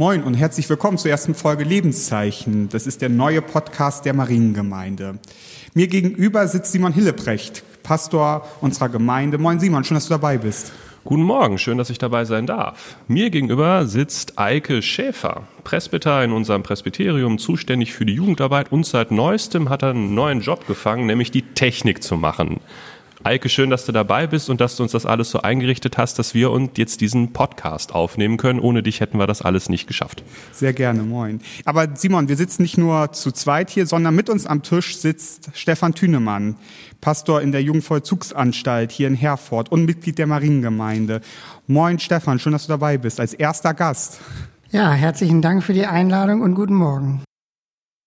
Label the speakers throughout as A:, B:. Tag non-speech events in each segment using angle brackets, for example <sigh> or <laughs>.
A: Moin und herzlich willkommen zur ersten Folge Lebenszeichen. Das ist der neue Podcast der Mariengemeinde. Mir gegenüber sitzt Simon Hilleprecht, Pastor unserer Gemeinde. Moin Simon, schön, dass du dabei bist.
B: Guten Morgen, schön, dass ich dabei sein darf. Mir gegenüber sitzt Eike Schäfer, Presbyter in unserem Presbyterium, zuständig für die Jugendarbeit und seit neuestem hat er einen neuen Job gefangen, nämlich die Technik zu machen. Eike, schön, dass du dabei bist und dass du uns das alles so eingerichtet hast, dass wir uns jetzt diesen Podcast aufnehmen können. Ohne dich hätten wir das alles nicht geschafft.
A: Sehr gerne, moin. Aber Simon, wir sitzen nicht nur zu zweit hier, sondern mit uns am Tisch sitzt Stefan Thünemann, Pastor in der Jugendvollzugsanstalt hier in Herford und Mitglied der Mariengemeinde. Moin Stefan, schön, dass du dabei bist, als erster Gast.
C: Ja, herzlichen Dank für die Einladung und guten Morgen.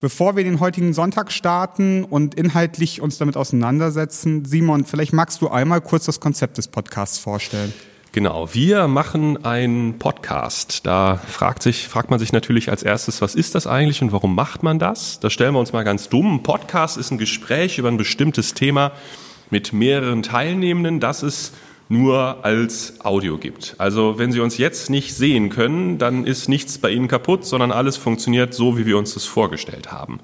A: Bevor wir den heutigen Sonntag starten und inhaltlich uns damit auseinandersetzen, Simon, vielleicht magst du einmal kurz das Konzept des Podcasts vorstellen.
B: Genau, wir machen einen Podcast. Da fragt, sich, fragt man sich natürlich als erstes, was ist das eigentlich und warum macht man das? Da stellen wir uns mal ganz dumm. Ein Podcast ist ein Gespräch über ein bestimmtes Thema mit mehreren Teilnehmenden. Das ist nur als Audio gibt. Also wenn Sie uns jetzt nicht sehen können, dann ist nichts bei Ihnen kaputt, sondern alles funktioniert so, wie wir uns das vorgestellt haben.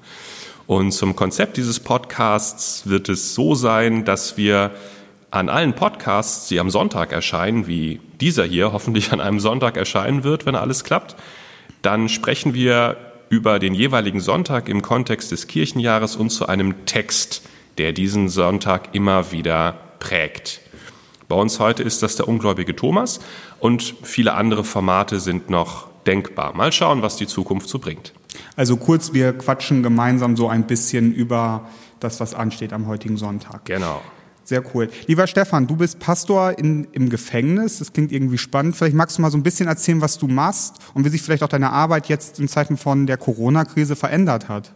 B: Und zum Konzept dieses Podcasts wird es so sein, dass wir an allen Podcasts, die am Sonntag erscheinen, wie dieser hier hoffentlich an einem Sonntag erscheinen wird, wenn alles klappt, dann sprechen wir über den jeweiligen Sonntag im Kontext des Kirchenjahres und zu einem Text, der diesen Sonntag immer wieder prägt. Bei uns heute ist das der ungläubige Thomas und viele andere Formate sind noch denkbar. Mal schauen, was die Zukunft so bringt.
A: Also kurz, wir quatschen gemeinsam so ein bisschen über das, was ansteht am heutigen Sonntag.
B: Genau.
A: Sehr cool. Lieber Stefan, du bist Pastor in, im Gefängnis. Das klingt irgendwie spannend. Vielleicht magst du mal so ein bisschen erzählen, was du machst und wie sich vielleicht auch deine Arbeit jetzt in Zeiten von der Corona-Krise verändert hat.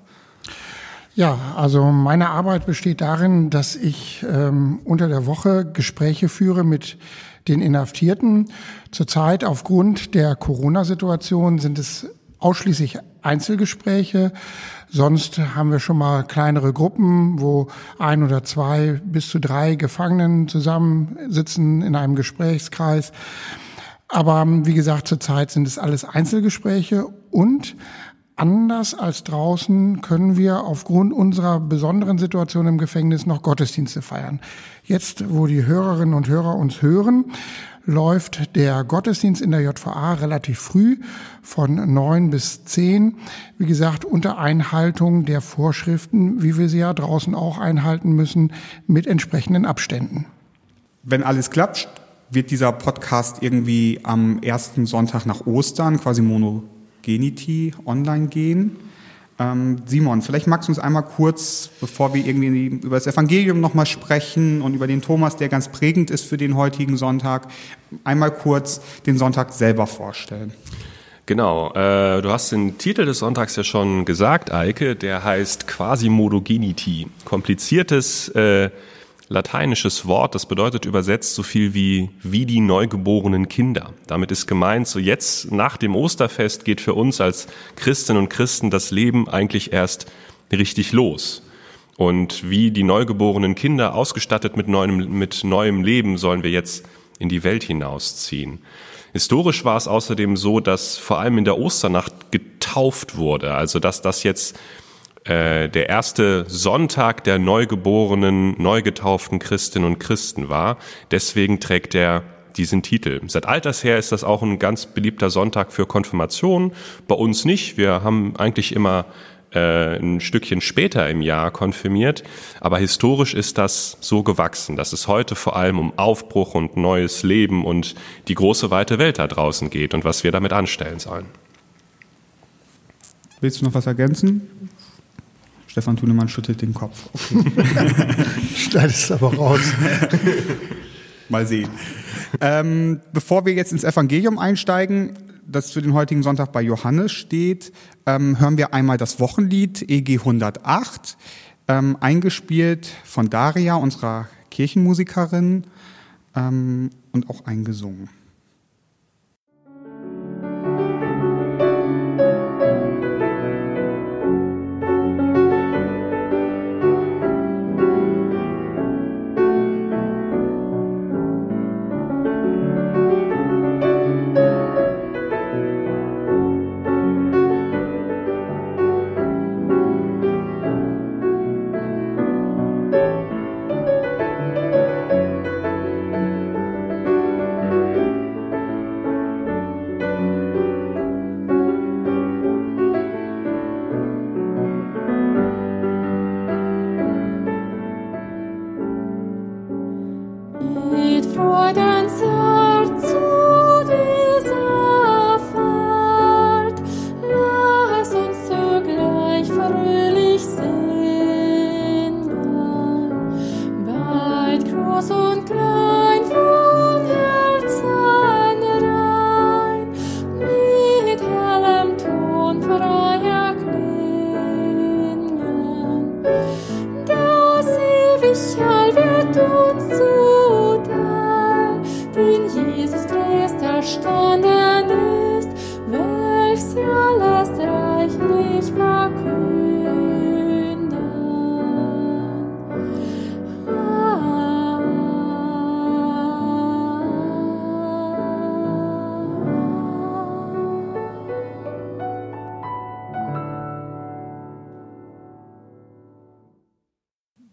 C: Ja, also meine Arbeit besteht darin, dass ich ähm, unter der Woche Gespräche führe mit den Inhaftierten. Zurzeit aufgrund der Corona-Situation sind es ausschließlich Einzelgespräche. Sonst haben wir schon mal kleinere Gruppen, wo ein oder zwei bis zu drei Gefangenen zusammensitzen in einem Gesprächskreis. Aber wie gesagt, zurzeit sind es alles Einzelgespräche und Anders als draußen können wir aufgrund unserer besonderen Situation im Gefängnis noch Gottesdienste feiern. Jetzt, wo die Hörerinnen und Hörer uns hören, läuft der Gottesdienst in der JVA relativ früh von neun bis zehn. Wie gesagt, unter Einhaltung der Vorschriften, wie wir sie ja draußen auch einhalten müssen, mit entsprechenden Abständen.
A: Wenn alles klappt, wird dieser Podcast irgendwie am ersten Sonntag nach Ostern quasi mono Geniti online gehen. Ähm, Simon, vielleicht magst du uns einmal kurz, bevor wir irgendwie über das Evangelium nochmal sprechen und über den Thomas, der ganz prägend ist für den heutigen Sonntag, einmal kurz den Sonntag selber vorstellen.
B: Genau, äh, du hast den Titel des Sonntags ja schon gesagt, Eike, der heißt Quasimodogeniti. Kompliziertes äh, lateinisches Wort, das bedeutet übersetzt so viel wie wie die neugeborenen Kinder. Damit ist gemeint, so jetzt nach dem Osterfest geht für uns als Christinnen und Christen das Leben eigentlich erst richtig los. Und wie die neugeborenen Kinder ausgestattet mit neuem, mit neuem Leben sollen wir jetzt in die Welt hinausziehen. Historisch war es außerdem so, dass vor allem in der Osternacht getauft wurde, also dass das jetzt äh, der erste Sonntag der neugeborenen, neugetauften Christinnen und Christen war. Deswegen trägt er diesen Titel. Seit alters her ist das auch ein ganz beliebter Sonntag für Konfirmation. Bei uns nicht. Wir haben eigentlich immer äh, ein Stückchen später im Jahr konfirmiert. Aber historisch ist das so gewachsen, dass es heute vor allem um Aufbruch und neues Leben und die große weite Welt da draußen geht und was wir damit anstellen sollen.
A: Willst du noch was ergänzen? Stefan Thunemann schüttelt den Kopf. Okay. <laughs>
C: Schneidest aber raus. <laughs>
A: Mal sehen. Ähm, bevor wir jetzt ins Evangelium einsteigen, das für den heutigen Sonntag bei Johannes steht, ähm, hören wir einmal das Wochenlied EG 108, ähm, eingespielt von Daria, unserer Kirchenmusikerin, ähm, und auch eingesungen.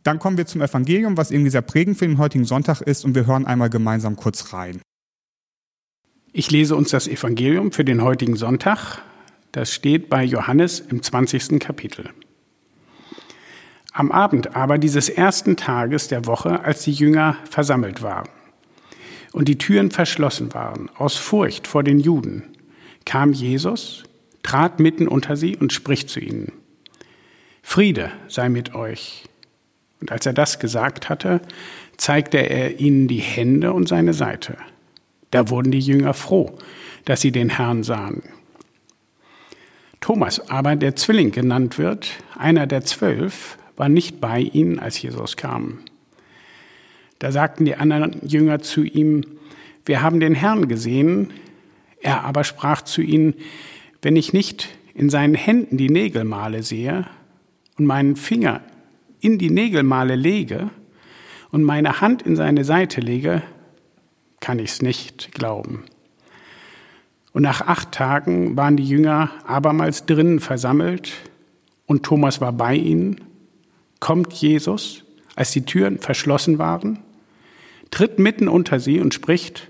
A: Dann kommen wir zum Evangelium, was irgendwie sehr prägend für den heutigen Sonntag ist und wir hören einmal gemeinsam kurz rein.
D: Ich lese uns das Evangelium für den heutigen Sonntag. Das steht bei Johannes im 20. Kapitel. Am Abend aber dieses ersten Tages der Woche, als die Jünger versammelt waren und die Türen verschlossen waren, aus Furcht vor den Juden, kam Jesus, trat mitten unter sie und spricht zu ihnen. Friede sei mit euch. Und als er das gesagt hatte, zeigte er ihnen die Hände und seine Seite. Da wurden die Jünger froh, dass sie den Herrn sahen. Thomas aber, der Zwilling genannt wird, einer der zwölf, war nicht bei ihnen, als Jesus kam. Da sagten die anderen Jünger zu ihm, wir haben den Herrn gesehen. Er aber sprach zu ihnen, wenn ich nicht in seinen Händen die Nägelmale sehe und meinen Finger in die Nägelmale lege und meine Hand in seine Seite lege, kann ich es nicht glauben. Und nach acht Tagen waren die Jünger abermals drinnen versammelt und Thomas war bei ihnen. Kommt Jesus, als die Türen verschlossen waren, tritt mitten unter sie und spricht,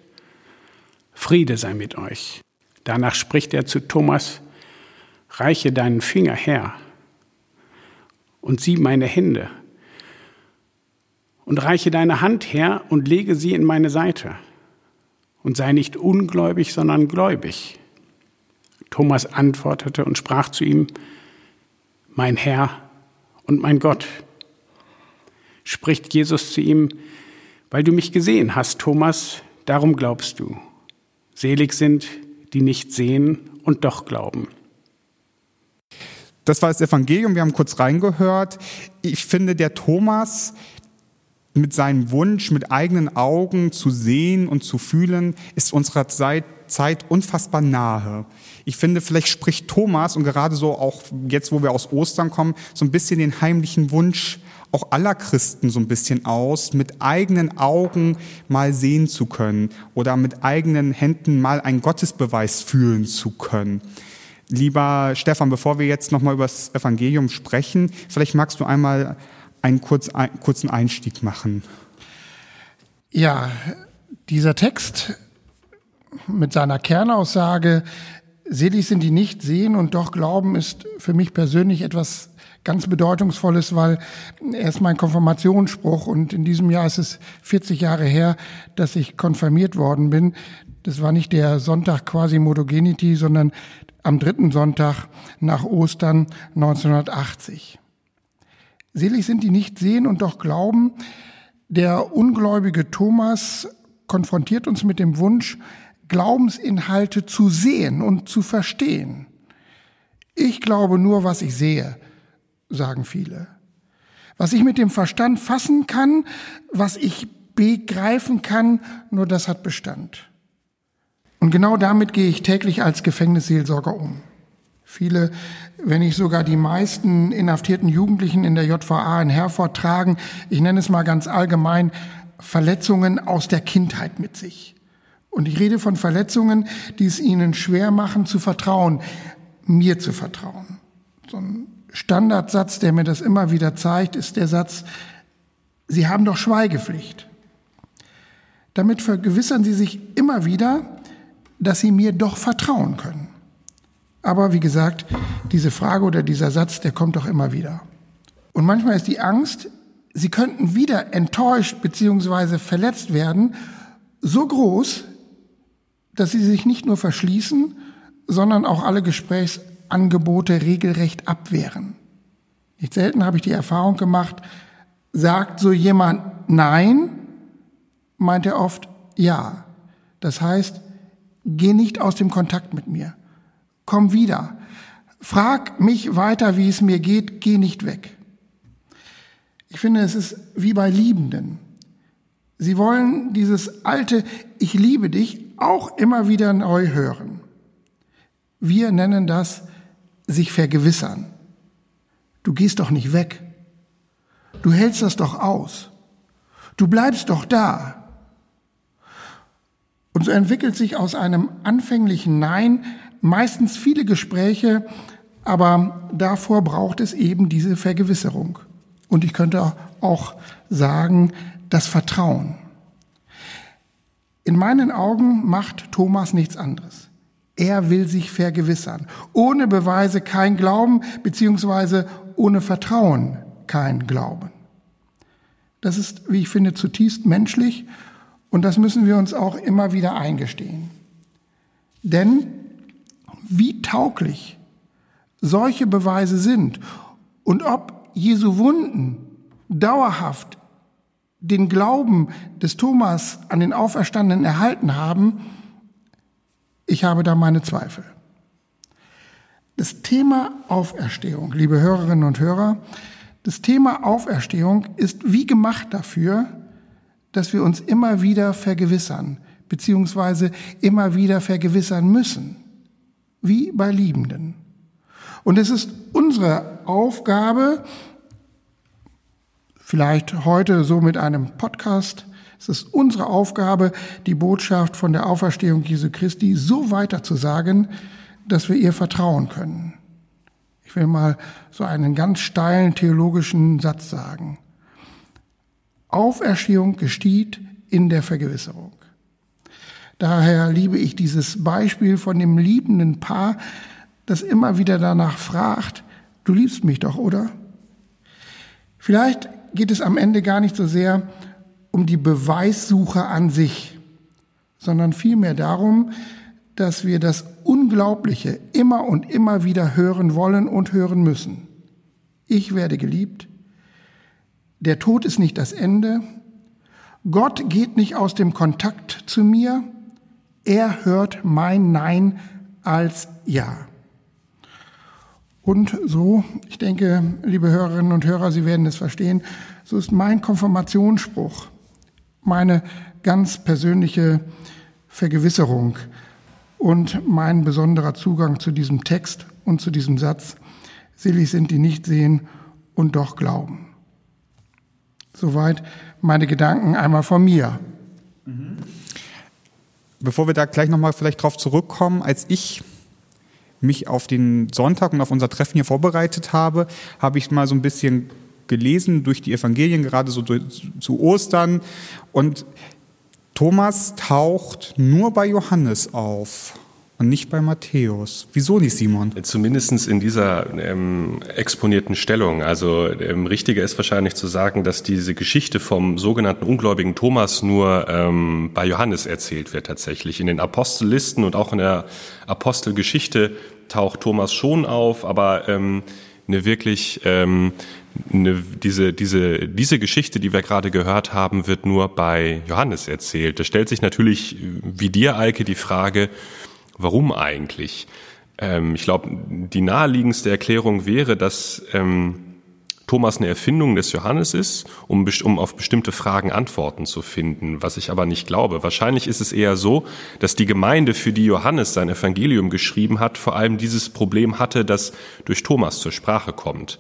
D: Friede sei mit euch. Danach spricht er zu Thomas, reiche deinen Finger her und sieh meine Hände und reiche deine Hand her und lege sie in meine Seite und sei nicht ungläubig, sondern gläubig. Thomas antwortete und sprach zu ihm, mein Herr und mein Gott. Spricht Jesus zu ihm, weil du mich gesehen hast, Thomas, darum glaubst du. Selig sind, die nicht sehen und doch glauben.
A: Das war das Evangelium, wir haben kurz reingehört. Ich finde, der Thomas mit seinem Wunsch, mit eigenen Augen zu sehen und zu fühlen, ist unserer Zeit, Zeit unfassbar nahe. Ich finde, vielleicht spricht Thomas und gerade so auch jetzt, wo wir aus Ostern kommen, so ein bisschen den heimlichen Wunsch auch aller Christen so ein bisschen aus, mit eigenen Augen mal sehen zu können oder mit eigenen Händen mal einen Gottesbeweis fühlen zu können. Lieber Stefan, bevor wir jetzt nochmal über das Evangelium sprechen, vielleicht magst du einmal einen kurz, ein, kurzen Einstieg machen.
C: Ja, dieser Text mit seiner Kernaussage, selig sind die nicht sehen und doch glauben, ist für mich persönlich etwas ganz Bedeutungsvolles, weil er ist mein Konfirmationsspruch und in diesem Jahr ist es 40 Jahre her, dass ich konfirmiert worden bin. Das war nicht der Sonntag quasi Modogenity, sondern am dritten Sonntag nach Ostern 1980. Selig sind die nicht sehen und doch glauben. Der ungläubige Thomas konfrontiert uns mit dem Wunsch, Glaubensinhalte zu sehen und zu verstehen. Ich glaube nur, was ich sehe, sagen viele. Was ich mit dem Verstand fassen kann, was ich begreifen kann, nur das hat Bestand. Und genau damit gehe ich täglich als Gefängnisseelsorger um. Viele, wenn nicht sogar die meisten inhaftierten Jugendlichen in der JVA in Herford tragen, ich nenne es mal ganz allgemein, Verletzungen aus der Kindheit mit sich. Und ich rede von Verletzungen, die es ihnen schwer machen zu vertrauen, mir zu vertrauen. So ein Standardsatz, der mir das immer wieder zeigt, ist der Satz, Sie haben doch Schweigepflicht. Damit vergewissern Sie sich immer wieder, dass sie mir doch vertrauen können. Aber wie gesagt, diese Frage oder dieser Satz, der kommt doch immer wieder. Und manchmal ist die Angst, sie könnten wieder enttäuscht beziehungsweise verletzt werden so groß, dass sie sich nicht nur verschließen, sondern auch alle Gesprächsangebote regelrecht abwehren. Nicht selten habe ich die Erfahrung gemacht, sagt so jemand Nein, meint er oft Ja. Das heißt, geh nicht aus dem Kontakt mit mir. Komm wieder. Frag mich weiter, wie es mir geht, geh nicht weg. Ich finde, es ist wie bei Liebenden. Sie wollen dieses alte Ich liebe dich auch immer wieder neu hören. Wir nennen das sich vergewissern. Du gehst doch nicht weg. Du hältst das doch aus. Du bleibst doch da. Und so entwickelt sich aus einem anfänglichen Nein meistens viele Gespräche, aber davor braucht es eben diese Vergewisserung. Und ich könnte auch sagen, das Vertrauen. In meinen Augen macht Thomas nichts anderes. Er will sich vergewissern. Ohne Beweise kein Glauben, beziehungsweise ohne Vertrauen kein Glauben. Das ist, wie ich finde, zutiefst menschlich und das müssen wir uns auch immer wieder eingestehen. Denn wie tauglich solche Beweise sind und ob Jesu Wunden dauerhaft den Glauben des Thomas an den Auferstandenen erhalten haben, ich habe da meine Zweifel. Das Thema Auferstehung, liebe Hörerinnen und Hörer, das Thema Auferstehung ist wie gemacht dafür, dass wir uns immer wieder vergewissern, beziehungsweise immer wieder vergewissern müssen, wie bei Liebenden. Und es ist unsere Aufgabe, vielleicht heute so mit einem Podcast, es ist unsere Aufgabe, die Botschaft von der Auferstehung Jesu Christi so weiter zu sagen, dass wir ihr vertrauen können. Ich will mal so einen ganz steilen theologischen Satz sagen. Auferstehung gesteht in der Vergewisserung. Daher liebe ich dieses Beispiel von dem liebenden Paar, das immer wieder danach fragt, du liebst mich doch, oder? Vielleicht geht es am Ende gar nicht so sehr um die Beweissuche an sich, sondern vielmehr darum, dass wir das Unglaubliche immer und immer wieder hören wollen und hören müssen. Ich werde geliebt. Der Tod ist nicht das Ende. Gott geht nicht aus dem Kontakt zu mir. Er hört mein Nein als Ja. Und so, ich denke, liebe Hörerinnen und Hörer, Sie werden es verstehen, so ist mein Konfirmationsspruch, meine ganz persönliche Vergewisserung und mein besonderer Zugang zu diesem Text und zu diesem Satz. Selig sind die nicht sehen und doch glauben. Soweit meine Gedanken einmal von mir.
A: Bevor wir da gleich nochmal vielleicht drauf zurückkommen, als ich mich auf den Sonntag und auf unser Treffen hier vorbereitet habe, habe ich mal so ein bisschen gelesen durch die Evangelien, gerade so zu Ostern. Und Thomas taucht nur bei Johannes auf und nicht bei Matthäus. Wieso nicht, Simon?
B: Zumindest in dieser ähm, exponierten Stellung. Also ähm, richtiger ist wahrscheinlich zu sagen, dass diese Geschichte vom sogenannten ungläubigen Thomas nur ähm, bei Johannes erzählt wird tatsächlich. In den Apostellisten und auch in der Apostelgeschichte taucht Thomas schon auf, aber ähm, eine wirklich ähm, eine, diese, diese, diese Geschichte, die wir gerade gehört haben, wird nur bei Johannes erzählt. Da stellt sich natürlich, wie dir, Eike, die Frage, warum eigentlich? Ähm, ich glaube, die naheliegendste Erklärung wäre, dass ähm, Thomas eine Erfindung des Johannes ist, um, um auf bestimmte Fragen Antworten zu finden, was ich aber nicht glaube. Wahrscheinlich ist es eher so, dass die Gemeinde, für die Johannes sein Evangelium geschrieben hat, vor allem dieses Problem hatte, das durch Thomas zur Sprache kommt.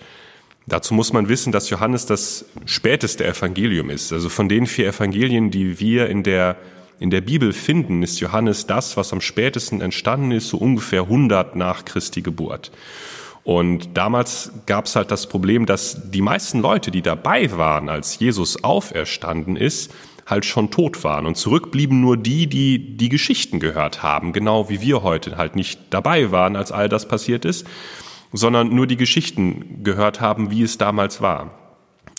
B: Dazu muss man wissen, dass Johannes das späteste Evangelium ist. Also von den vier Evangelien, die wir in der, in der Bibel finden, ist Johannes das, was am spätesten entstanden ist, so ungefähr 100 nach Christi Geburt. Und damals gab es halt das Problem, dass die meisten Leute, die dabei waren, als Jesus auferstanden ist, halt schon tot waren. Und zurückblieben nur die, die die Geschichten gehört haben, genau wie wir heute halt nicht dabei waren, als all das passiert ist sondern nur die Geschichten gehört haben, wie es damals war.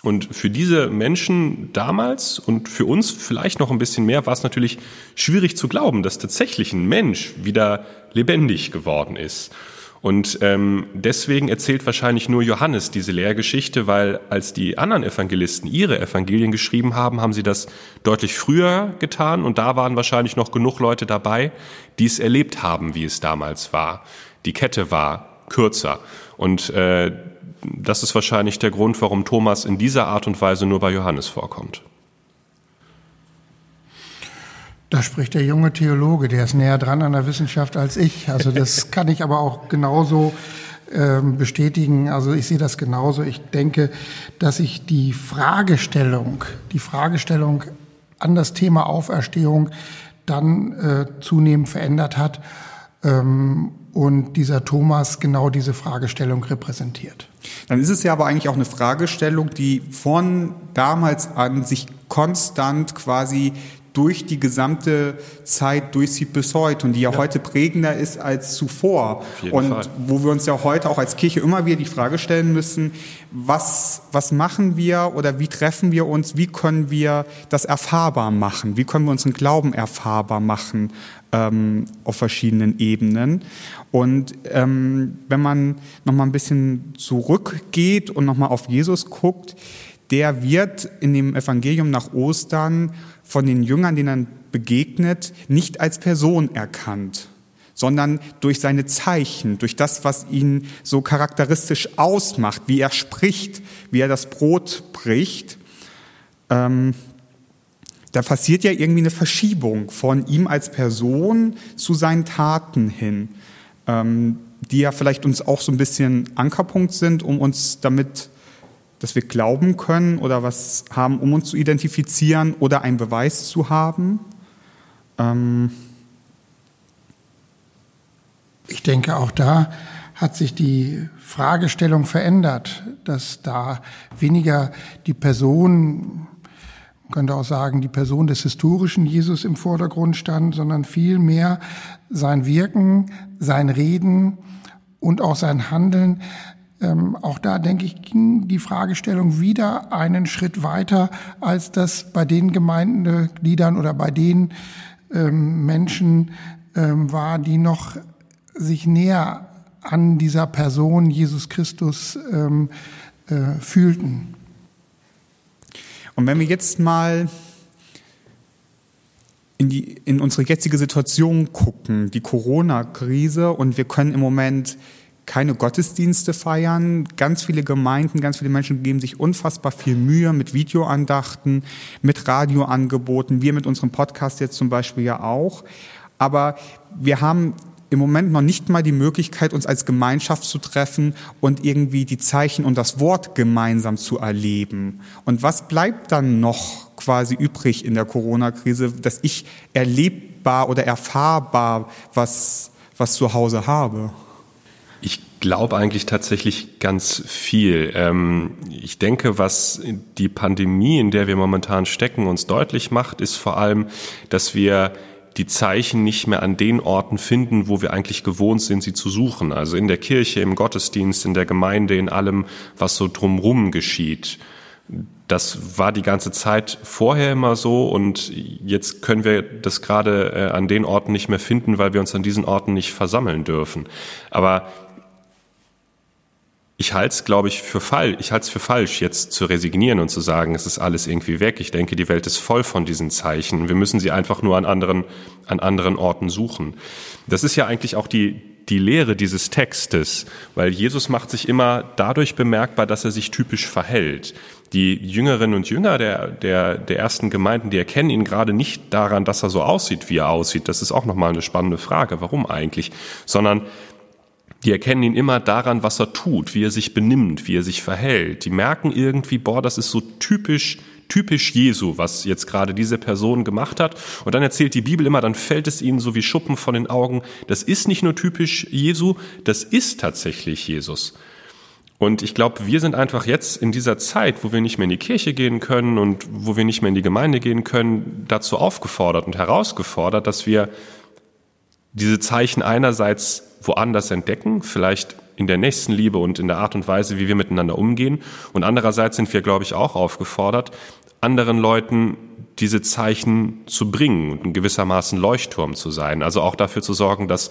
B: Und für diese Menschen damals und für uns vielleicht noch ein bisschen mehr war es natürlich schwierig zu glauben, dass tatsächlich ein Mensch wieder lebendig geworden ist. Und ähm, deswegen erzählt wahrscheinlich nur Johannes diese Lehrgeschichte, weil als die anderen Evangelisten ihre Evangelien geschrieben haben, haben sie das deutlich früher getan und da waren wahrscheinlich noch genug Leute dabei, die es erlebt haben, wie es damals war. Die Kette war kürzer und äh, das ist wahrscheinlich der Grund, warum Thomas in dieser Art und Weise nur bei Johannes vorkommt.
C: Da spricht der junge Theologe, der ist näher dran an der Wissenschaft als ich. Also das <laughs> kann ich aber auch genauso ähm, bestätigen. Also ich sehe das genauso. Ich denke, dass sich die Fragestellung, die Fragestellung an das Thema Auferstehung dann äh, zunehmend verändert hat ähm, und dieser Thomas genau diese Fragestellung repräsentiert.
A: Dann ist es ja aber eigentlich auch eine Fragestellung, die von damals an sich konstant quasi durch die gesamte Zeit durchzieht bis heute und die ja, ja. heute prägender ist als zuvor. und Fall. wo wir uns ja heute auch als Kirche immer wieder die Frage stellen müssen, was, was machen wir oder wie treffen wir uns, wie können wir das erfahrbar machen, wie können wir unseren Glauben erfahrbar machen ähm, auf verschiedenen Ebenen. Und ähm, wenn man nochmal ein bisschen zurückgeht und nochmal auf Jesus guckt, der wird in dem Evangelium nach Ostern von den Jüngern, denen er begegnet, nicht als Person erkannt, sondern durch seine Zeichen, durch das, was ihn so charakteristisch ausmacht, wie er spricht, wie er das Brot bricht. Ähm, da passiert ja irgendwie eine Verschiebung von ihm als Person zu seinen Taten hin, ähm, die ja vielleicht uns auch so ein bisschen Ankerpunkt sind, um uns damit dass wir glauben können oder was haben, um uns zu identifizieren oder einen Beweis zu haben? Ähm
C: ich denke, auch da hat sich die Fragestellung verändert, dass da weniger die Person, man könnte auch sagen, die Person des historischen Jesus im Vordergrund stand, sondern vielmehr sein Wirken, sein Reden und auch sein Handeln ähm, auch da denke ich, ging die Fragestellung wieder einen Schritt weiter, als das bei den Gemeindegliedern oder bei den ähm, Menschen ähm, war, die noch sich näher an dieser Person Jesus Christus ähm, äh, fühlten.
A: Und wenn wir jetzt mal in, die, in unsere jetzige Situation gucken, die Corona-Krise, und wir können im Moment keine Gottesdienste feiern. Ganz viele Gemeinden, ganz viele Menschen geben sich unfassbar viel Mühe mit Videoandachten, mit Radioangeboten. Wir mit unserem Podcast jetzt zum Beispiel ja auch. Aber wir haben im Moment noch nicht mal die Möglichkeit, uns als Gemeinschaft zu treffen und irgendwie die Zeichen und das Wort gemeinsam zu erleben. Und was bleibt dann noch quasi übrig in der Corona-Krise, dass ich erlebbar oder erfahrbar was, was zu Hause habe?
B: Ich glaube eigentlich tatsächlich ganz viel. Ähm, ich denke, was die Pandemie, in der wir momentan stecken, uns deutlich macht, ist vor allem, dass wir die Zeichen nicht mehr an den Orten finden, wo wir eigentlich gewohnt sind, sie zu suchen. Also in der Kirche, im Gottesdienst, in der Gemeinde, in allem, was so drumrum geschieht. Das war die ganze Zeit vorher immer so und jetzt können wir das gerade äh, an den Orten nicht mehr finden, weil wir uns an diesen Orten nicht versammeln dürfen. Aber ich halte es, glaube ich, für falsch. Ich halte es für falsch, jetzt zu resignieren und zu sagen, es ist alles irgendwie weg. Ich denke, die Welt ist voll von diesen Zeichen. Wir müssen sie einfach nur an anderen, an anderen Orten suchen. Das ist ja eigentlich auch die, die Lehre dieses Textes, weil Jesus macht sich immer dadurch bemerkbar, dass er sich typisch verhält. Die Jüngerinnen und Jünger der, der, der ersten Gemeinden, die erkennen ihn gerade nicht daran, dass er so aussieht, wie er aussieht. Das ist auch nochmal eine spannende Frage. Warum eigentlich? Sondern die erkennen ihn immer daran, was er tut, wie er sich benimmt, wie er sich verhält. Die merken irgendwie, boah, das ist so typisch, typisch Jesu, was jetzt gerade diese Person gemacht hat. Und dann erzählt die Bibel immer, dann fällt es ihnen so wie Schuppen von den Augen. Das ist nicht nur typisch Jesu, das ist tatsächlich Jesus. Und ich glaube, wir sind einfach jetzt in dieser Zeit, wo wir nicht mehr in die Kirche gehen können und wo wir nicht mehr in die Gemeinde gehen können, dazu aufgefordert und herausgefordert, dass wir diese Zeichen einerseits woanders entdecken, vielleicht in der Nächstenliebe und in der Art und Weise, wie wir miteinander umgehen. Und andererseits sind wir, glaube ich, auch aufgefordert, anderen Leuten diese Zeichen zu bringen und gewissermaßen Leuchtturm zu sein. Also auch dafür zu sorgen, dass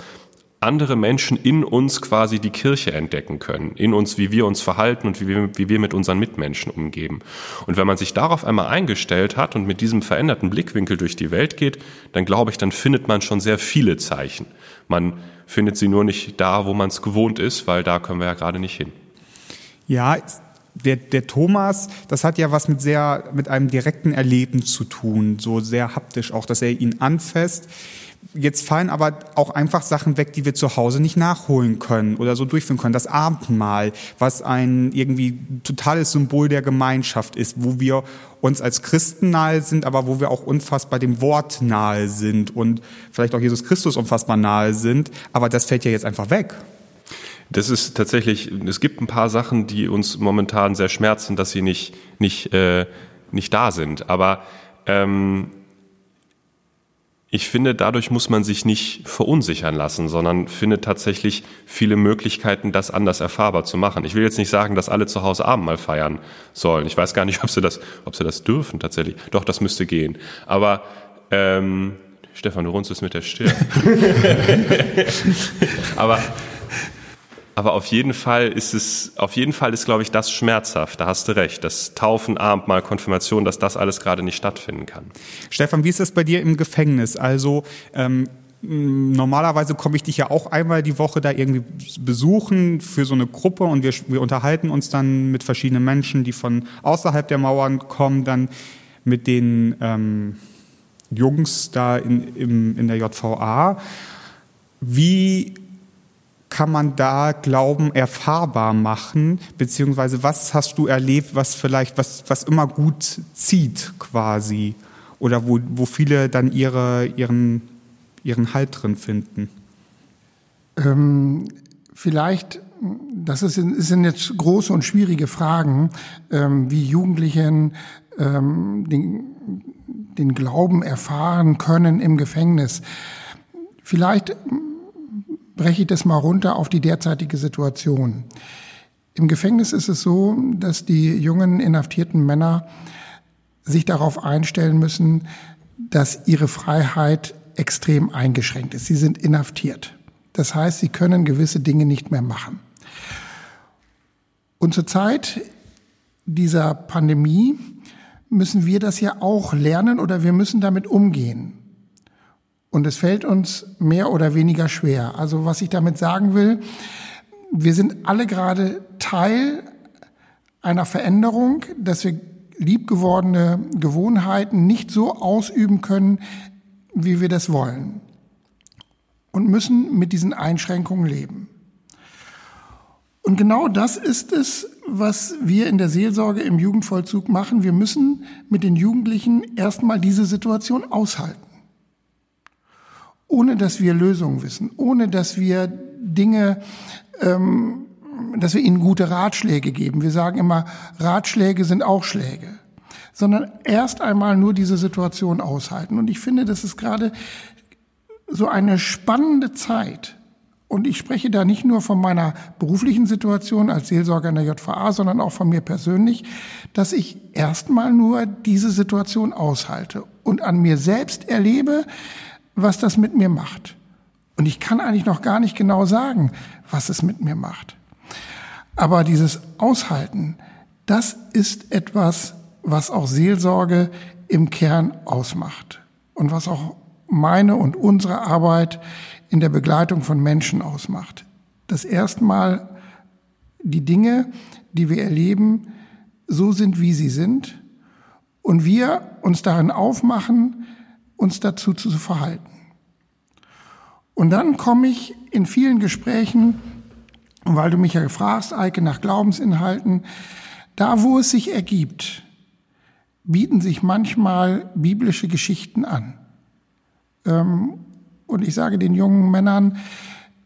B: andere Menschen in uns quasi die Kirche entdecken können, in uns, wie wir uns verhalten und wie wir, wie wir mit unseren Mitmenschen umgeben. Und wenn man sich darauf einmal eingestellt hat und mit diesem veränderten Blickwinkel durch die Welt geht, dann glaube ich, dann findet man schon sehr viele Zeichen. Man findet sie nur nicht da, wo man es gewohnt ist, weil da können wir ja gerade nicht hin.
A: Ja, der, der Thomas, das hat ja was mit sehr, mit einem direkten Erleben zu tun, so sehr haptisch auch, dass er ihn anfasst. Jetzt fallen aber auch einfach Sachen weg, die wir zu Hause nicht nachholen können oder so durchführen können. Das Abendmahl, was ein irgendwie totales Symbol der Gemeinschaft ist, wo wir uns als Christen nahe sind, aber wo wir auch unfassbar dem Wort nahe sind und vielleicht auch Jesus Christus unfassbar nahe sind. Aber das fällt ja jetzt einfach weg.
B: Das ist tatsächlich, es gibt ein paar Sachen, die uns momentan sehr schmerzen, dass sie nicht, nicht, äh, nicht da sind. Aber ähm, ich finde, dadurch muss man sich nicht verunsichern lassen, sondern findet tatsächlich viele Möglichkeiten, das anders erfahrbar zu machen. Ich will jetzt nicht sagen, dass alle zu Hause Abendmahl feiern sollen. Ich weiß gar nicht, <laughs> ob sie das, ob sie das dürfen tatsächlich. Doch, das müsste gehen. Aber ähm, Stefan, du runzelst mit der Stirn. <laughs> Aber aber auf jeden Fall ist es, auf jeden Fall ist, glaube ich, das schmerzhaft. Da hast du recht. Das Taufen, Abendmahl, Konfirmation, dass das alles gerade nicht stattfinden kann.
A: Stefan, wie ist das bei dir im Gefängnis? Also, ähm, Normalerweise komme ich dich ja auch einmal die Woche da irgendwie besuchen für so eine Gruppe und wir, wir unterhalten uns dann mit verschiedenen Menschen, die von außerhalb der Mauern kommen, dann mit den ähm, Jungs da in, im, in der JVA. Wie kann man da Glauben erfahrbar machen? Beziehungsweise was hast du erlebt, was vielleicht, was, was immer gut zieht quasi? Oder wo, wo viele dann ihre, ihren, ihren Halt drin finden?
C: Ähm, vielleicht, das ist, sind jetzt große und schwierige Fragen, ähm, wie Jugendlichen ähm, den, den Glauben erfahren können im Gefängnis. Vielleicht breche ich das mal runter auf die derzeitige Situation. Im Gefängnis ist es so, dass die jungen inhaftierten Männer sich darauf einstellen müssen, dass ihre Freiheit extrem eingeschränkt ist. Sie sind inhaftiert. Das heißt, sie können gewisse Dinge nicht mehr machen. Und zur Zeit dieser Pandemie müssen wir das ja auch lernen oder wir müssen damit umgehen. Und es fällt uns mehr oder weniger schwer. Also was ich damit sagen will, wir sind alle gerade Teil einer Veränderung, dass wir liebgewordene Gewohnheiten nicht so ausüben können, wie wir das wollen. Und müssen mit diesen Einschränkungen leben. Und genau das ist es, was wir in der Seelsorge im Jugendvollzug machen. Wir müssen mit den Jugendlichen erstmal diese Situation aushalten ohne dass wir Lösungen wissen, ohne dass wir Dinge, ähm, dass wir ihnen gute Ratschläge geben. Wir sagen immer, Ratschläge sind auch Schläge, sondern erst einmal nur diese Situation aushalten. Und ich finde, das ist gerade so eine spannende Zeit. Und ich spreche da nicht nur von meiner beruflichen Situation als Seelsorger in der JVA, sondern auch von mir persönlich, dass ich erstmal nur diese Situation aushalte und an mir selbst erlebe, was das mit mir macht. Und ich kann eigentlich noch gar nicht genau sagen, was es mit mir macht. Aber dieses Aushalten, das ist etwas, was auch Seelsorge im Kern ausmacht und was auch meine und unsere Arbeit in der Begleitung von Menschen ausmacht. Dass erstmal die Dinge, die wir erleben, so sind, wie sie sind und wir uns darin aufmachen, uns dazu zu verhalten. Und dann komme ich in vielen Gesprächen, weil du mich ja fragst, Eike, nach Glaubensinhalten, da wo es sich ergibt, bieten sich manchmal biblische Geschichten an. Ähm, und ich sage den jungen Männern,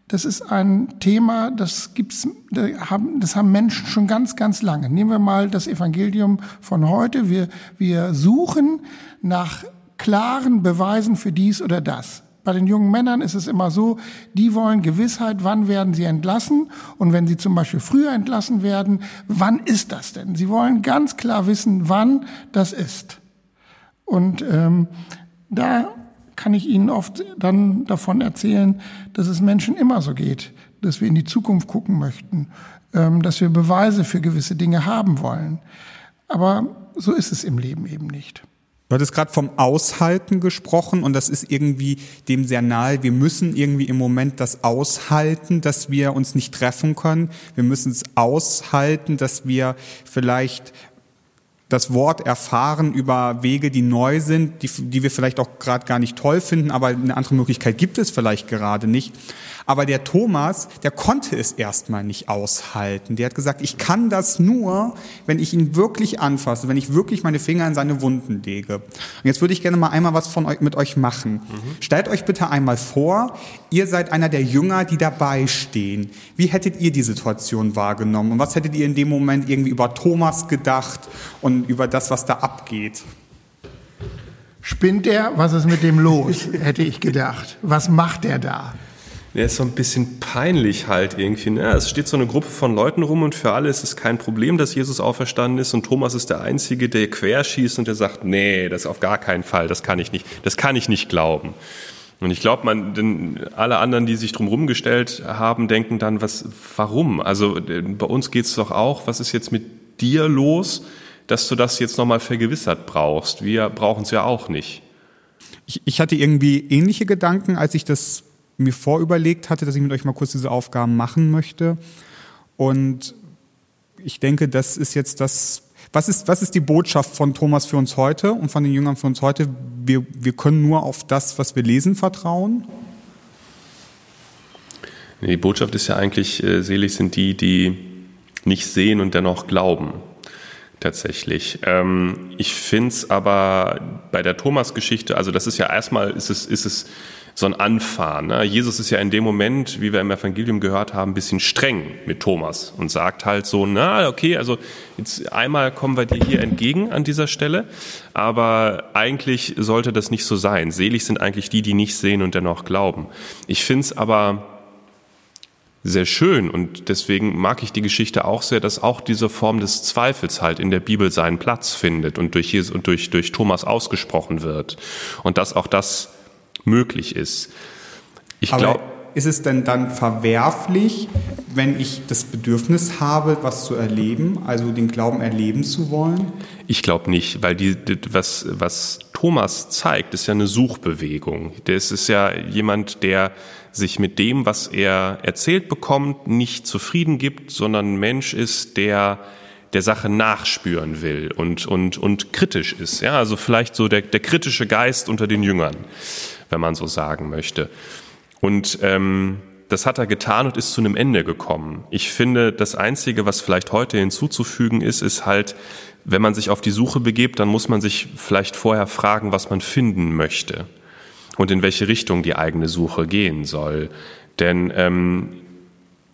C: das ist ein Thema, das gibt's, das haben Menschen schon ganz, ganz lange. Nehmen wir mal das Evangelium von heute. Wir, wir suchen nach klaren Beweisen für dies oder das. Bei den jungen Männern ist es immer so, die wollen Gewissheit, wann werden sie entlassen und wenn sie zum Beispiel früher entlassen werden, wann ist das denn? Sie wollen ganz klar wissen, wann das ist. Und ähm, da kann ich Ihnen oft dann davon erzählen, dass es Menschen immer so geht, dass wir in die Zukunft gucken möchten, ähm, dass wir Beweise für gewisse Dinge haben wollen. Aber so ist es im Leben eben nicht.
A: Du hattest gerade vom Aushalten gesprochen und das ist irgendwie dem sehr nahe. Wir müssen irgendwie im Moment das aushalten, dass wir uns nicht treffen können. Wir müssen es aushalten, dass wir vielleicht das Wort erfahren über Wege, die neu sind, die, die wir vielleicht auch gerade gar nicht toll finden, aber eine andere Möglichkeit gibt es vielleicht gerade nicht. Aber der Thomas, der konnte es erstmal nicht aushalten. Der hat gesagt, ich kann das nur, wenn ich ihn wirklich anfasse, wenn ich wirklich meine Finger in seine Wunden lege. Und jetzt würde ich gerne mal einmal was von euch, mit euch machen. Mhm. Stellt euch bitte einmal vor, ihr seid einer der Jünger, die dabei stehen. Wie hättet ihr die Situation wahrgenommen? Und was hättet ihr in dem Moment irgendwie über Thomas gedacht und über das, was da abgeht?
C: Spinnt er? Was ist mit dem los? <laughs> Hätte ich gedacht. Was macht er da?
B: Der ist so ein bisschen peinlich halt irgendwie. Ne? Es steht so eine Gruppe von Leuten rum und für alle ist es kein Problem, dass Jesus auferstanden ist und Thomas ist der Einzige, der querschießt und der sagt, nee, das auf gar keinen Fall, das kann ich nicht, das kann ich nicht glauben. Und ich glaube, man, denn alle anderen, die sich drum rumgestellt haben, denken dann, was, warum? Also bei uns geht's doch auch, was ist jetzt mit dir los, dass du das jetzt nochmal vergewissert brauchst? Wir brauchen es ja auch nicht.
A: Ich, ich hatte irgendwie ähnliche Gedanken, als ich das mir vorüberlegt hatte, dass ich mit euch mal kurz diese Aufgaben machen möchte. Und ich denke, das ist jetzt das, was ist, was ist die Botschaft von Thomas für uns heute und von den Jüngern für uns heute? Wir, wir können nur auf das, was wir lesen, vertrauen.
B: Die Botschaft ist ja eigentlich, äh, selig sind die, die nicht sehen und dennoch glauben. Tatsächlich. Ähm, ich finde es aber bei der Thomas-Geschichte, also das ist ja erstmal, ist es, ist es so ein Anfahren. Ne? Jesus ist ja in dem Moment, wie wir im Evangelium gehört haben, ein bisschen streng mit Thomas und sagt halt so, na okay, also jetzt einmal kommen wir dir hier entgegen an dieser Stelle, aber eigentlich sollte das nicht so sein. Selig sind eigentlich die, die nicht sehen und dennoch glauben. Ich finde es aber sehr schön und deswegen mag ich die Geschichte auch sehr, dass auch diese Form des Zweifels halt in der Bibel seinen Platz findet und durch, Jesus, und durch, durch Thomas ausgesprochen wird und dass auch das möglich ist.
A: Ich glaube. Ist es denn dann verwerflich, wenn ich das Bedürfnis habe, was zu erleben, also den Glauben erleben zu wollen?
B: Ich glaube nicht, weil die, was, was Thomas zeigt, ist ja eine Suchbewegung. Das ist ja jemand, der sich mit dem, was er erzählt bekommt, nicht zufrieden gibt, sondern ein Mensch ist, der der Sache nachspüren will und, und, und kritisch ist. Ja, also vielleicht so der, der kritische Geist unter den Jüngern wenn man so sagen möchte. Und ähm, das hat er getan und ist zu einem Ende gekommen. Ich finde, das Einzige, was vielleicht heute hinzuzufügen ist, ist halt, wenn man sich auf die Suche begebt, dann muss man sich vielleicht vorher fragen, was man finden möchte und in welche Richtung die eigene Suche gehen soll. Denn ähm,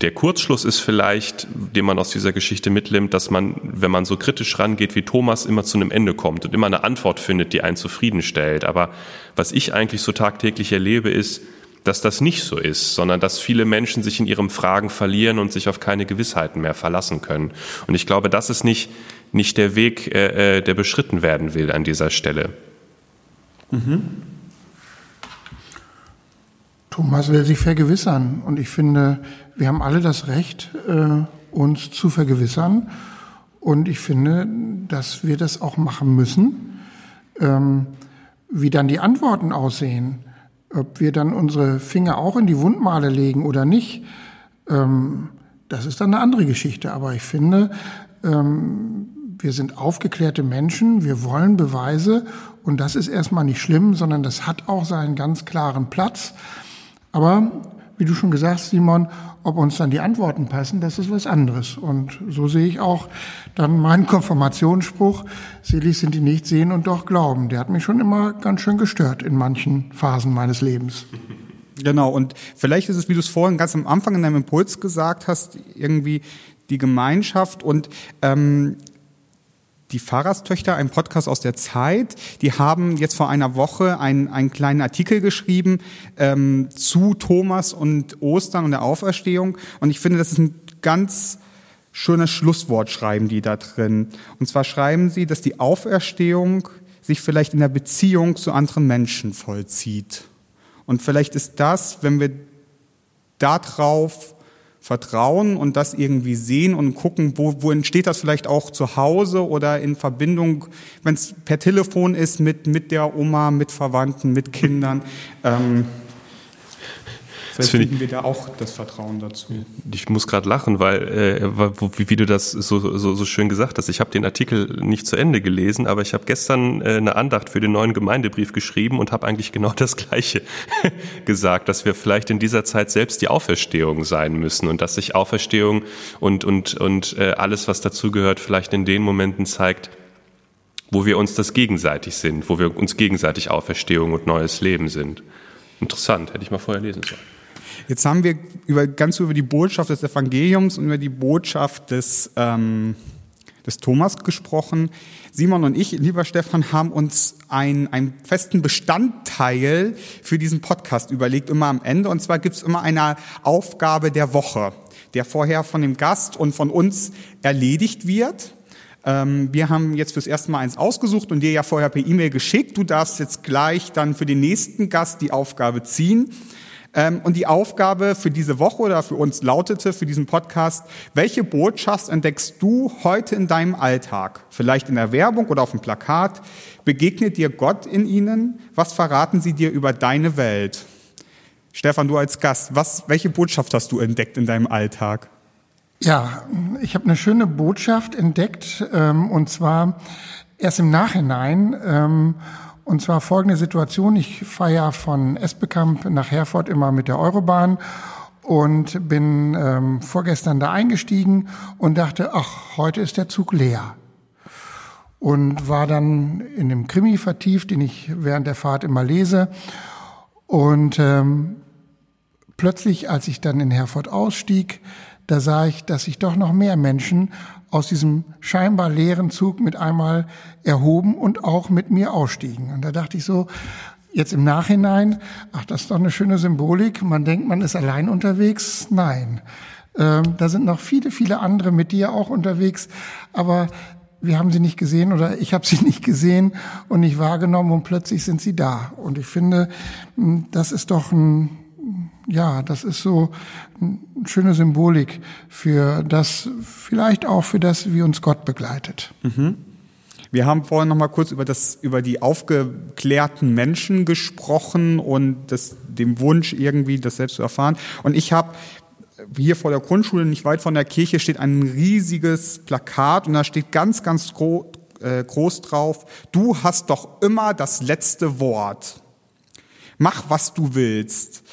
B: der Kurzschluss ist vielleicht, den man aus dieser Geschichte mitnimmt, dass man, wenn man so kritisch rangeht wie Thomas, immer zu einem Ende kommt und immer eine Antwort findet, die einen zufriedenstellt. Aber was ich eigentlich so tagtäglich erlebe, ist, dass das nicht so ist, sondern dass viele Menschen sich in ihren Fragen verlieren und sich auf keine Gewissheiten mehr verlassen können. Und ich glaube, das ist nicht, nicht der Weg, äh, äh der beschritten werden will an dieser Stelle. Mhm.
C: Thomas will sich vergewissern und ich finde, wir haben alle das Recht, äh, uns zu vergewissern und ich finde, dass wir das auch machen müssen. Ähm, wie dann die Antworten aussehen, ob wir dann unsere Finger auch in die Wundmale legen oder nicht, ähm, das ist dann eine andere Geschichte. Aber ich finde, ähm, wir sind aufgeklärte Menschen, wir wollen Beweise und das ist erstmal nicht schlimm, sondern das hat auch seinen ganz klaren Platz. Aber wie du schon gesagt hast, Simon, ob uns dann die Antworten passen, das ist was anderes. Und so sehe ich auch dann meinen <laughs> Konfirmationsspruch, selig sind die nicht sehen und doch glauben. Der hat mich schon immer ganz schön gestört in manchen Phasen meines Lebens.
A: Genau, und vielleicht ist es, wie du es vorhin ganz am Anfang in deinem Impuls gesagt hast, irgendwie die Gemeinschaft und ähm, die Pfarrerstöchter, ein Podcast aus der Zeit, die haben jetzt vor einer Woche einen, einen kleinen Artikel geschrieben ähm, zu Thomas und Ostern und der Auferstehung. Und ich finde, das ist ein ganz schönes Schlusswort, schreiben die da drin. Und zwar schreiben sie, dass die Auferstehung sich vielleicht in der Beziehung zu anderen Menschen vollzieht. Und vielleicht ist das, wenn wir darauf vertrauen und das irgendwie sehen und gucken, wo, wo entsteht das vielleicht auch zu Hause oder in Verbindung, wenn es per Telefon ist mit, mit der Oma, mit Verwandten, mit Kindern. Ähm, Vielleicht finden wir da auch das Vertrauen dazu.
B: Ich muss gerade lachen, weil äh, wie, wie, du das so, so, so schön gesagt hast. Ich habe den Artikel nicht zu Ende gelesen, aber ich habe gestern äh, eine Andacht für den neuen Gemeindebrief geschrieben und habe eigentlich genau <laughs> das Gleiche <laughs> gesagt, dass wir vielleicht in dieser Zeit selbst die Auferstehung sein müssen und dass sich Auferstehung und und und äh, alles, was dazugehört, vielleicht in den Momenten zeigt, wo wir uns das gegenseitig sind, wo wir uns gegenseitig Auferstehung und neues Leben sind. Interessant, hätte ich mal vorher lesen sollen.
A: Jetzt haben wir über, ganz über die Botschaft des Evangeliums und über die Botschaft des, ähm, des Thomas gesprochen. Simon und ich, lieber Stefan, haben uns ein, einen festen Bestandteil für diesen Podcast überlegt, immer am Ende. Und zwar gibt es immer eine Aufgabe der Woche, der vorher von dem Gast und von uns erledigt wird. Ähm, wir haben jetzt fürs erste Mal eins ausgesucht und dir ja vorher per E-Mail geschickt. Du darfst jetzt gleich dann für den nächsten Gast die Aufgabe ziehen. Ähm, und die Aufgabe für diese Woche oder für uns lautete, für diesen Podcast, welche Botschaft entdeckst du heute in deinem Alltag? Vielleicht in der Werbung oder auf dem Plakat? Begegnet dir Gott in ihnen? Was verraten sie dir über deine Welt? Stefan, du als Gast, was, welche Botschaft hast du entdeckt in deinem Alltag?
C: Ja, ich habe eine schöne Botschaft entdeckt, ähm, und zwar erst im Nachhinein. Ähm, und zwar folgende Situation. Ich fahre ja von Esbekamp nach Herford immer mit der Eurobahn und bin ähm, vorgestern da eingestiegen und dachte, ach, heute ist der Zug leer. Und war dann in dem Krimi vertieft, den ich während der Fahrt immer lese. Und ähm, plötzlich, als ich dann in Herford ausstieg, da sah ich, dass sich doch noch mehr Menschen aus diesem scheinbar leeren Zug mit einmal erhoben und auch mit mir ausstiegen. Und da dachte ich so, jetzt im Nachhinein, ach, das ist doch eine schöne Symbolik. Man denkt, man ist allein unterwegs. Nein. Ähm, da sind noch viele, viele andere mit dir auch unterwegs. Aber wir haben sie nicht gesehen oder ich habe sie <laughs> nicht gesehen und nicht wahrgenommen und plötzlich sind sie da. Und ich finde, das ist doch ein ja, das ist so eine schöne Symbolik für das, vielleicht auch für das, wie uns Gott begleitet.
A: Mhm. Wir haben vorhin noch mal kurz über das, über die aufgeklärten Menschen gesprochen und das, dem Wunsch irgendwie, das selbst zu erfahren. Und ich habe hier vor der Grundschule, nicht weit von der Kirche, steht ein riesiges Plakat und da steht ganz, ganz groß, äh, groß drauf, du hast doch immer das letzte Wort. Mach, was du willst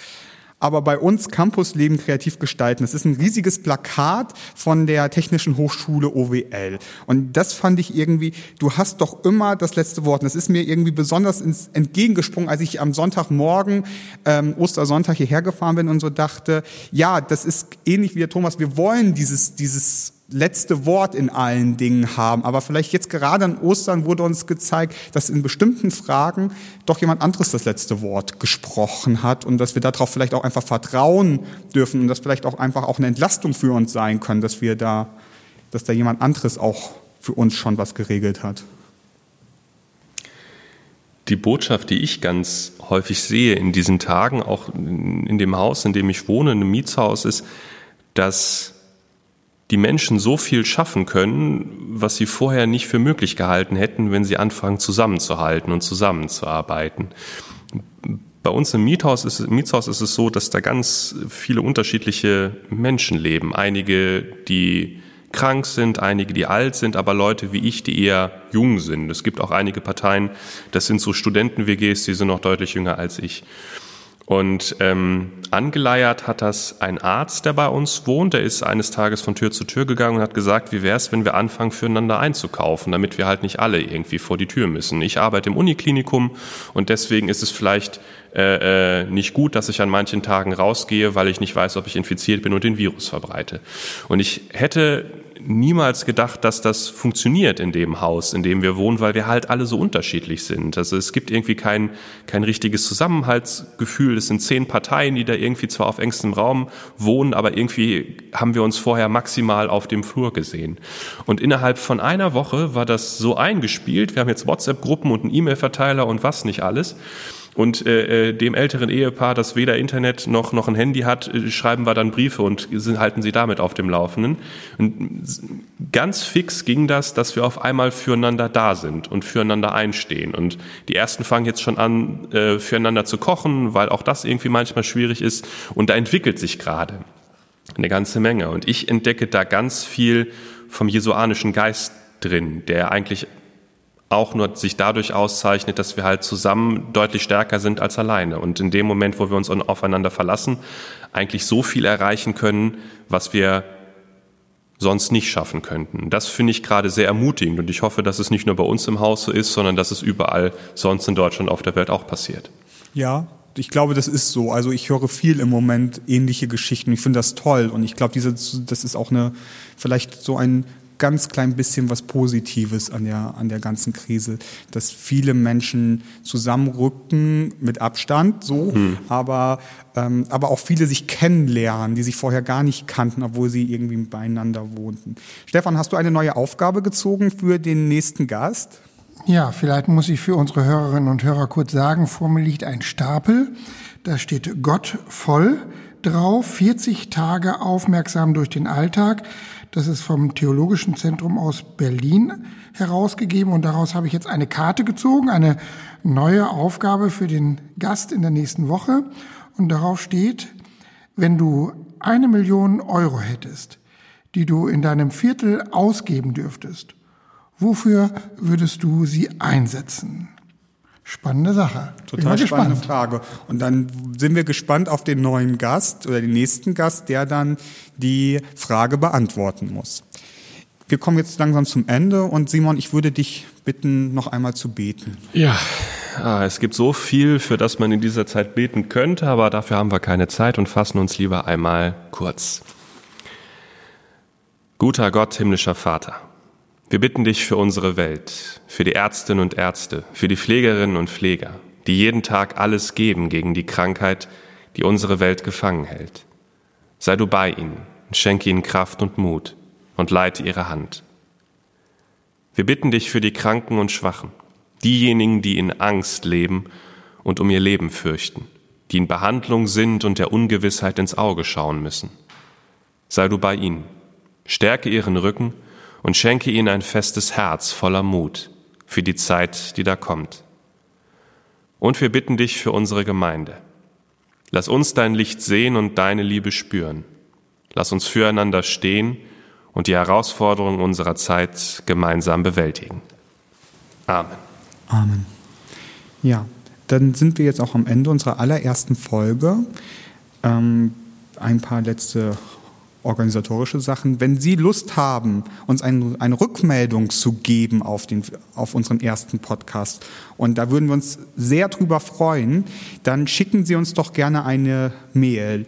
A: aber bei uns Campusleben kreativ gestalten. Das ist ein riesiges Plakat von der Technischen Hochschule OWL. Und das fand ich irgendwie, du hast doch immer das letzte Wort. Und das ist mir irgendwie besonders ins entgegengesprungen, als ich am Sonntagmorgen, ähm, Ostersonntag hierher gefahren bin und so dachte, ja, das ist ähnlich wie der Thomas, wir wollen dieses, dieses letzte Wort in allen Dingen haben. Aber vielleicht jetzt gerade an Ostern wurde uns gezeigt, dass in bestimmten Fragen doch jemand anderes das letzte Wort gesprochen hat und dass wir darauf vielleicht auch einfach vertrauen dürfen und dass vielleicht auch einfach auch eine Entlastung für uns sein können, dass wir da, dass da jemand anderes auch für uns schon was geregelt hat.
B: Die Botschaft, die ich ganz häufig sehe in diesen Tagen, auch in dem Haus, in dem ich wohne, in einem Mietshaus, ist, dass die Menschen so viel schaffen können, was sie vorher nicht für möglich gehalten hätten, wenn sie anfangen zusammenzuhalten und zusammenzuarbeiten. Bei uns im Miethaus ist, im Mietshaus ist es so, dass da ganz viele unterschiedliche Menschen leben. Einige, die krank sind, einige, die alt sind, aber Leute wie ich, die eher jung sind. Es gibt auch einige Parteien, das sind so Studenten-WGs, die sind noch deutlich jünger als ich. Und ähm, angeleiert hat das ein Arzt, der bei uns wohnt. Der ist eines Tages von Tür zu Tür gegangen und hat gesagt, wie wäre es, wenn wir anfangen, füreinander einzukaufen, damit wir halt nicht alle irgendwie vor die Tür müssen. Ich arbeite im Uniklinikum und deswegen ist es vielleicht äh, äh, nicht gut, dass ich an manchen Tagen rausgehe, weil ich nicht weiß, ob ich infiziert bin und den Virus verbreite. Und ich hätte niemals gedacht, dass das funktioniert in dem Haus, in dem wir wohnen, weil wir halt alle so unterschiedlich sind. Also es gibt irgendwie kein, kein richtiges Zusammenhaltsgefühl. Es sind zehn Parteien, die da irgendwie zwar auf engstem Raum wohnen, aber irgendwie haben wir uns vorher maximal auf dem Flur gesehen. Und innerhalb von einer Woche war das so eingespielt. Wir haben jetzt WhatsApp-Gruppen und einen E-Mail-Verteiler und was nicht alles. Und äh, äh, dem älteren Ehepaar, das weder Internet noch, noch ein Handy hat, äh, schreiben wir dann Briefe und sind, halten sie damit auf dem Laufenden. Und ganz fix ging das, dass wir auf einmal füreinander da sind und füreinander einstehen. Und die ersten fangen jetzt schon an, äh, füreinander zu kochen, weil auch das irgendwie manchmal schwierig ist. Und da entwickelt sich gerade eine ganze Menge. Und ich entdecke da ganz viel vom jesuanischen Geist drin, der eigentlich auch nur sich dadurch auszeichnet, dass wir halt zusammen deutlich stärker sind als alleine und in dem Moment, wo wir uns aufeinander verlassen, eigentlich so viel erreichen können, was wir sonst nicht schaffen könnten. Das finde ich gerade sehr ermutigend und ich hoffe, dass es nicht nur bei uns im Haus so ist, sondern dass es überall sonst in Deutschland auf der Welt auch passiert.
A: Ja, ich glaube, das ist so. Also ich höre viel im Moment ähnliche Geschichten. Ich finde das toll und ich glaube, das ist auch eine vielleicht so ein ganz klein bisschen was Positives an der, an der ganzen Krise, dass viele Menschen zusammenrücken mit Abstand, so, hm. aber, ähm, aber auch viele sich kennenlernen, die sich vorher gar nicht kannten, obwohl sie irgendwie beieinander wohnten. Stefan, hast du eine neue Aufgabe gezogen für den nächsten Gast?
C: Ja, vielleicht muss ich für unsere Hörerinnen und Hörer kurz sagen, vor mir liegt ein Stapel, da steht Gott voll drauf, 40 Tage aufmerksam durch den Alltag. Das ist vom Theologischen Zentrum aus Berlin herausgegeben und daraus habe ich jetzt eine Karte gezogen, eine neue Aufgabe für den Gast in der nächsten Woche. Und darauf steht, wenn du eine Million Euro hättest, die du in deinem Viertel ausgeben dürftest, wofür würdest du sie einsetzen? Spannende Sache.
A: Total spannende Frage. Und dann sind wir gespannt auf den neuen Gast oder den nächsten Gast, der dann die Frage beantworten muss. Wir kommen jetzt langsam zum Ende und Simon, ich würde dich bitten, noch einmal zu beten.
B: Ja, ah, es gibt so viel, für das man in dieser Zeit beten könnte, aber dafür haben wir keine Zeit und fassen uns lieber einmal kurz. Guter Gott, himmlischer Vater. Wir bitten dich für unsere Welt, für die Ärztinnen und Ärzte, für die Pflegerinnen und Pfleger, die jeden Tag alles geben gegen die Krankheit, die unsere Welt gefangen hält. Sei du bei ihnen und schenke ihnen Kraft und Mut und leite ihre Hand. Wir bitten dich für die Kranken und Schwachen, diejenigen, die in Angst leben und um ihr Leben fürchten, die in Behandlung sind und der Ungewissheit ins Auge schauen müssen. Sei du bei ihnen, stärke ihren Rücken und schenke ihnen ein festes Herz voller Mut für die Zeit, die da kommt. Und wir bitten dich für unsere Gemeinde. Lass uns dein Licht sehen und deine Liebe spüren. Lass uns füreinander stehen und die Herausforderungen unserer Zeit gemeinsam bewältigen. Amen.
A: Amen. Ja, dann sind wir jetzt auch am Ende unserer allerersten Folge. Ähm, ein paar letzte organisatorische Sachen. Wenn Sie Lust haben, uns ein, eine Rückmeldung zu geben auf, den, auf unseren ersten Podcast, und da würden wir uns sehr drüber freuen, dann schicken Sie uns doch gerne eine Mail.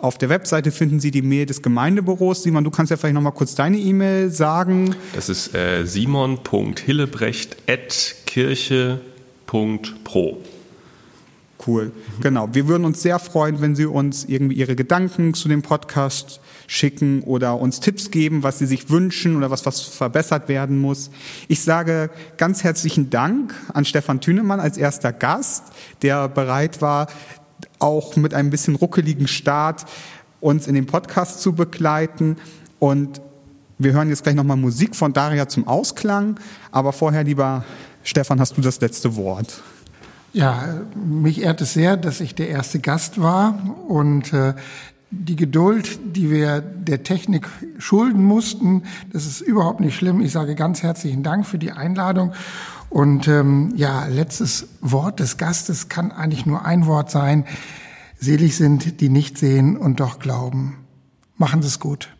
A: Auf der Webseite finden Sie die Mail des Gemeindebüros. Simon, du kannst ja vielleicht noch mal kurz deine E-Mail sagen.
B: Das ist äh, simon.hillebrecht.kirche.pro.
A: Cool. Genau. Wir würden uns sehr freuen, wenn Sie uns irgendwie Ihre Gedanken zu dem Podcast schicken oder uns Tipps geben, was Sie sich wünschen oder was, was verbessert werden muss. Ich sage ganz herzlichen Dank an Stefan Thünemann als erster Gast, der bereit war, auch mit einem bisschen ruckeligen Start uns in den Podcast zu begleiten. Und wir hören jetzt gleich nochmal Musik von Daria zum Ausklang. Aber vorher, lieber Stefan, hast du das letzte Wort.
C: Ja, mich ehrt es sehr, dass ich der erste Gast war und äh, die Geduld, die wir der Technik schulden mussten, das ist überhaupt nicht schlimm. Ich sage ganz herzlichen Dank für die Einladung. Und ähm, ja, letztes Wort des Gastes kann eigentlich nur ein Wort sein. Selig sind, die nicht sehen und doch glauben. Machen Sie es gut.